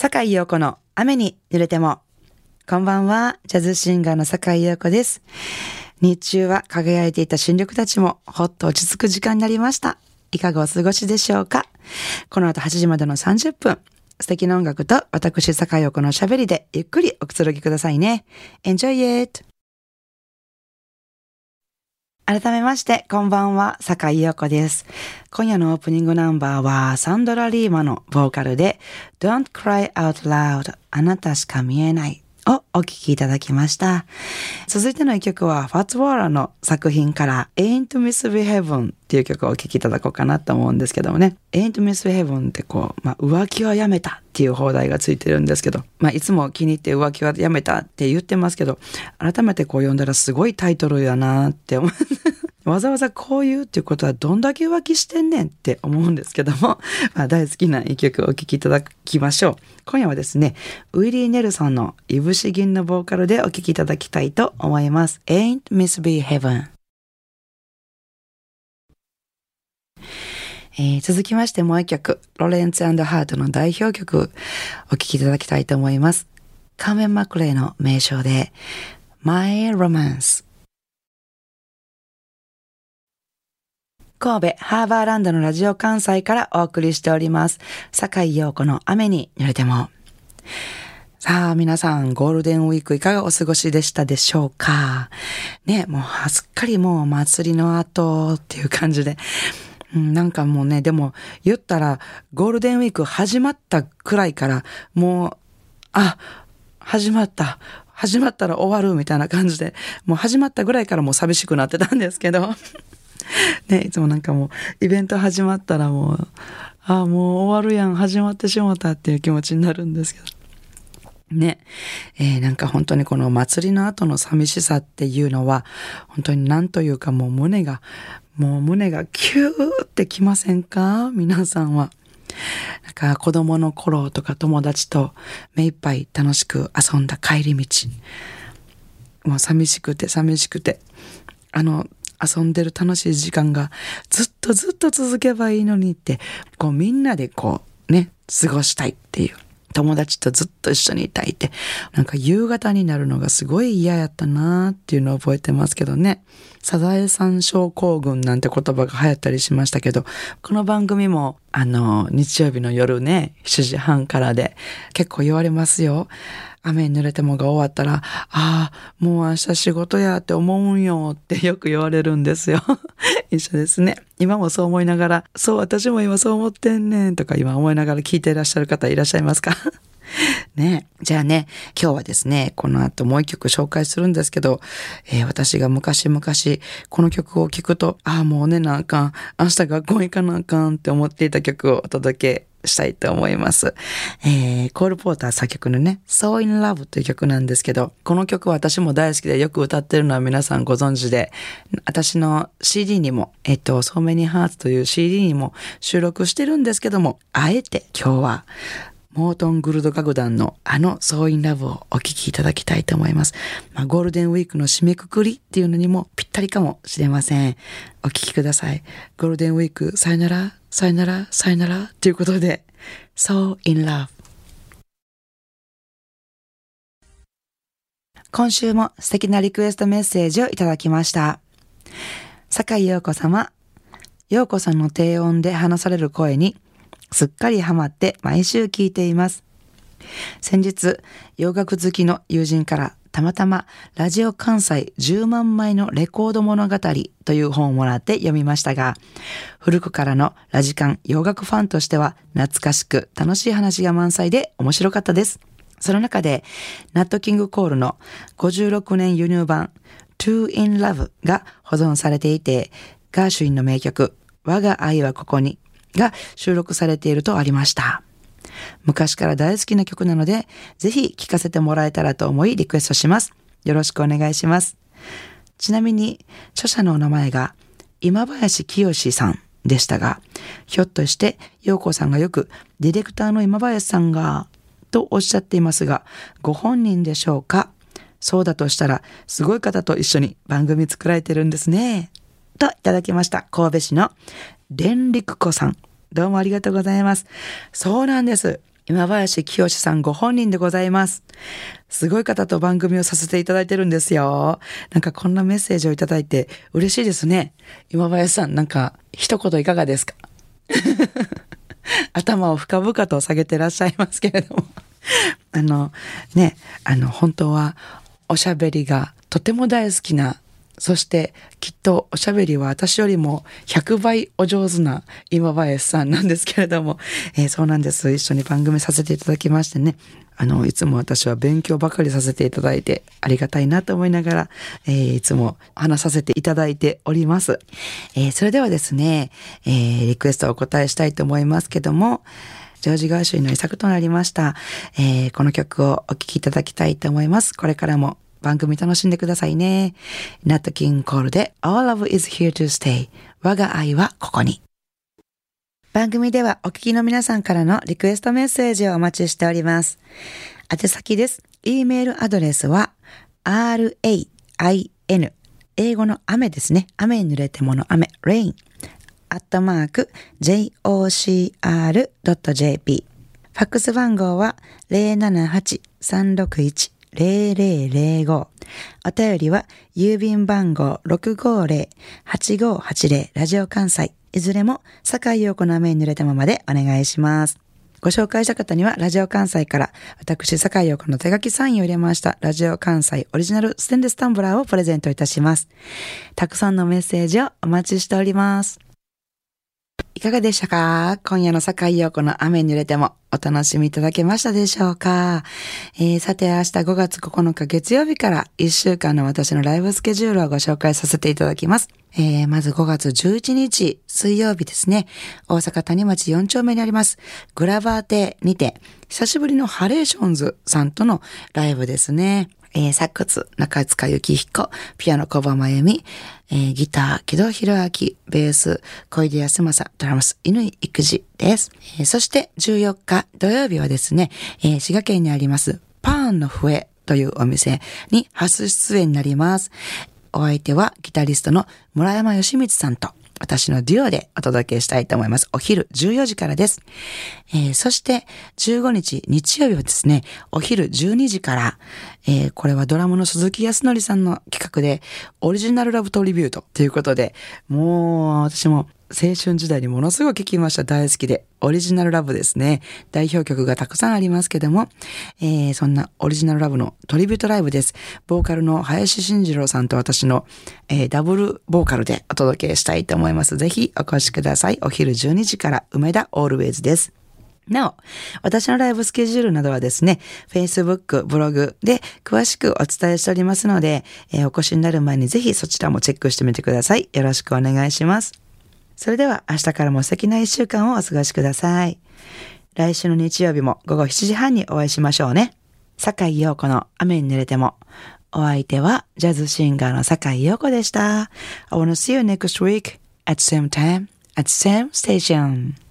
坂井陽子の雨に濡れても。こんばんは、ジャズシンガーの坂井陽子です。日中は輝いていた新緑たちもほっと落ち着く時間になりました。いかがお過ごしでしょうかこの後8時までの30分、素敵な音楽と私坂井陽子のしゃべりでゆっくりおくつろぎくださいね。Enjoy it! 改めまして、こんばんは、坂井陽子です。今夜のオープニングナンバーは、サンドラ・リーマのボーカルで、Don't Cry Out Loud あなたしか見えないお聴きいただきました。続いての一曲は、ファッツ・ウォーラの作品から、Ain't Misbehaven っていう曲をお聴きいただこうかなと思うんですけどもね。Ain't Misbehaven ってこう、まあ、浮気はやめたっていう放題がついてるんですけど、まあ、いつも気に入って浮気はやめたって言ってますけど、改めてこう読んだらすごいタイトルやなって思う。わざわざこう言うっていうことはどんだけ浮気してんねんって思うんですけども、まあ、大好きな一曲お聴きいただきましょう。今夜はですね、ウィリー・ネルソンのいぶし銀のボーカルでお聴きいただきたいと思います。Ain't Misbe Heaven。えー続きましてもう一曲、ロレンツハートの代表曲、お聴きいただきたいと思います。カーメン・マクレイの名称で、My Romance。神戸ハーバーランドのラジオ関西からお送りしております。坂井陽子の雨に濡れても。さあ、皆さん、ゴールデンウィークいかがお過ごしでしたでしょうか？ね、もうすっかりもう祭りの後っていう感じで、なんかもうね、でも言ったらゴールデンウィーク始まったくらいからもう、あ、始まった。始まったら終わるみたいな感じで、もう始まったぐらいからもう寂しくなってたんですけど、ね、いつもなんかもうイベント始まったらもう、ああもう終わるやん、始まってしもたっていう気持ちになるんですけど。ね。えーなんか本当にこの祭りの後の寂しさっていうのは、本当になんというかもう胸が、もう胸がキューってきませんか？皆さんは。なんか子供の頃とか友達と目いっぱい楽しく遊んだ帰り道。もう寂しくて寂しくて。あの、遊んでる楽しい時間がずっとずっと続けばいいのにって、こうみんなでこうね、過ごしたいっていう。友達とずっと一緒にいたいって、なんか夕方になるのがすごい嫌やったなーっていうのを覚えてますけどね。サザエさん症候群なんて言葉が流行ったりしましたけど、この番組も、あの、日曜日の夜ね、7時半からで結構言われますよ。雨に濡れてもが終わったら、ああ、もう明日仕事やって思うんよって よく言われるんですよ。一緒ですね。今もそう思いながら、そう、私も今そう思ってんねんとか今思いながら聞いていらっしゃる方いらっしゃいますか？ねじゃあね、今日はですね、この後もう一曲紹介するんですけど、えー私が昔々この曲を聴くと、ああ、もう寝なあかん、明日学校行かなあかんって思っていた曲をお届けしたいと思います。えーコール・ポーター作曲のね、So in Love という曲なんですけど、この曲私も大好きでよく歌ってるのは皆さんご存知で、私の CD にも、えっと、So Many Hearts という CD にも収録してるんですけども、あえて今日は、モートン・グルド楽団のあの So in Love をお聴きいただきたいと思います。まあ、ゴールデンウィークの締めくくりっていうのにもぴったりかもしれません。お聴きください。ゴールデンウィーク、さよなら、さよなら、さよならということで、So in Love。今週も素敵なリクエストメッセージをいただきました。坂井陽子様、陽子さんの低音で話される声にすっかりハマって毎週聞いています。先日、洋楽好きの友人からたまたまラジオ関西10万枚のレコード物語という本をもらって読みましたが、古くからのラジカン洋楽ファンとしては懐かしく楽しい話が満載で面白かったです。その中で、ナットキングコールの56年輸入版 To in Love が保存されていて、ガーシュインの名曲、我が愛はここにが収録されているとありました。昔から大好きな曲なので、ぜひ聴かせてもらえたらと思いリクエストします。よろしくお願いします。ちなみに、著者のお名前が今林清さんでしたが、ひょっとして陽子さんがよくディレクターの今林さんがとおっしゃっていますが、ご本人でしょうか？そうだとしたら、すごい方と一緒に番組作られてるんですね。といただきました。神戸市の連陸子さん。どうもありがとうございます。そうなんです。今林清さんご本人でございます。すごい方と番組をさせていただいてるんですよ。なんかこんなメッセージをいただいて嬉しいですね。今林さん、なんか一言いかがですか？頭を深々と下げてらっしゃいますけれども。あの、ね、あの、本当はおしゃべりがとても大好きなそしてきっとおしゃべりは私よりも100倍お上手な今林さんなんですけれども、えー、そうなんです。一緒に番組させていただきましてね。あの、いつも私は勉強ばかりさせていただいてありがたいなと思いながら、えー、いつも話させていただいております。えー、それではですね、えー、リクエストをお答えしたいと思いますけども、ジョージ・ガーシュイの遺作となりました、えー、この曲をお聴きいただきたいと思います。これからも番組楽しんでくださいね。ナット・キン・コールで All Love is here to stay 我が愛はここに。番組ではお聞きの皆さんからのリクエストメッセージをお待ちしております。宛先です。e メールアドレスは rain 英語の雨ですね。雨に濡れてもの雨 rain アットマーク jocr.jp ファックス番号は078-361 0005お便りは郵便番号650-8580ラジオ関西いずれも坂井陽子の雨に濡れたままでお願いします。ご紹介した方には、ラジオ関西から、私、坂井陽子の手書きサインを入れました、ラジオ関西オリジナルステンレスタンブラーをプレゼントいたします。たくさんのメッセージをお待ちしております。いかがでしたか？今夜の坂井陽子の雨に濡れてもお楽しみいただけましたでしょうか、えー、さて明日5月9日月曜日から1週間の私のライブスケジュールをご紹介させていただきます。えー、まず5月11日水曜日ですね。大阪谷町4丁目にあります。グラバー亭にて久しぶりのハレーションズさんとのライブですね。えー、サックス、中塚幸彦、ピアノ小葉真由美、えー、ギター、木戸博明、ベース、小出康正、ドラムス、犬井育児です。えー、そして14日土曜日はですね、えー、滋賀県にあります、パーンの笛というお店に初出演になります。お相手はギタリストの村山義光さんと、私のデュオでお届けしたいと思います。お昼14時からです。えー、そして15日日曜日はですね、お昼12時から、えー、これはドラムの鈴木康則さんの企画で、オリジナルラブトリビュートということで、もう私も青春時代にものすごく聴きました。大好きで。オリジナルラブですね。代表曲がたくさんありますけども、えー、そんなオリジナルラブのトリビュートライブです。ボーカルの林慎二郎さんと私の、えー、ダブルボーカルでお届けしたいと思います。ぜひお越しください。お昼12時から梅田オールウェイズです。なお、私のライブスケジュールなどはですね、Facebook、ブログで詳しくお伝えしておりますので、えー、お越しになる前にぜひそちらもチェックしてみてください。よろしくお願いします。それでは明日からも素敵な一週間をお過ごしください。来週の日曜日も午後7時半にお会いしましょうね。坂井陽子の雨に濡れても。お相手はジャズシンガーの坂井陽子でした。I wanna see you next week at same time at same station.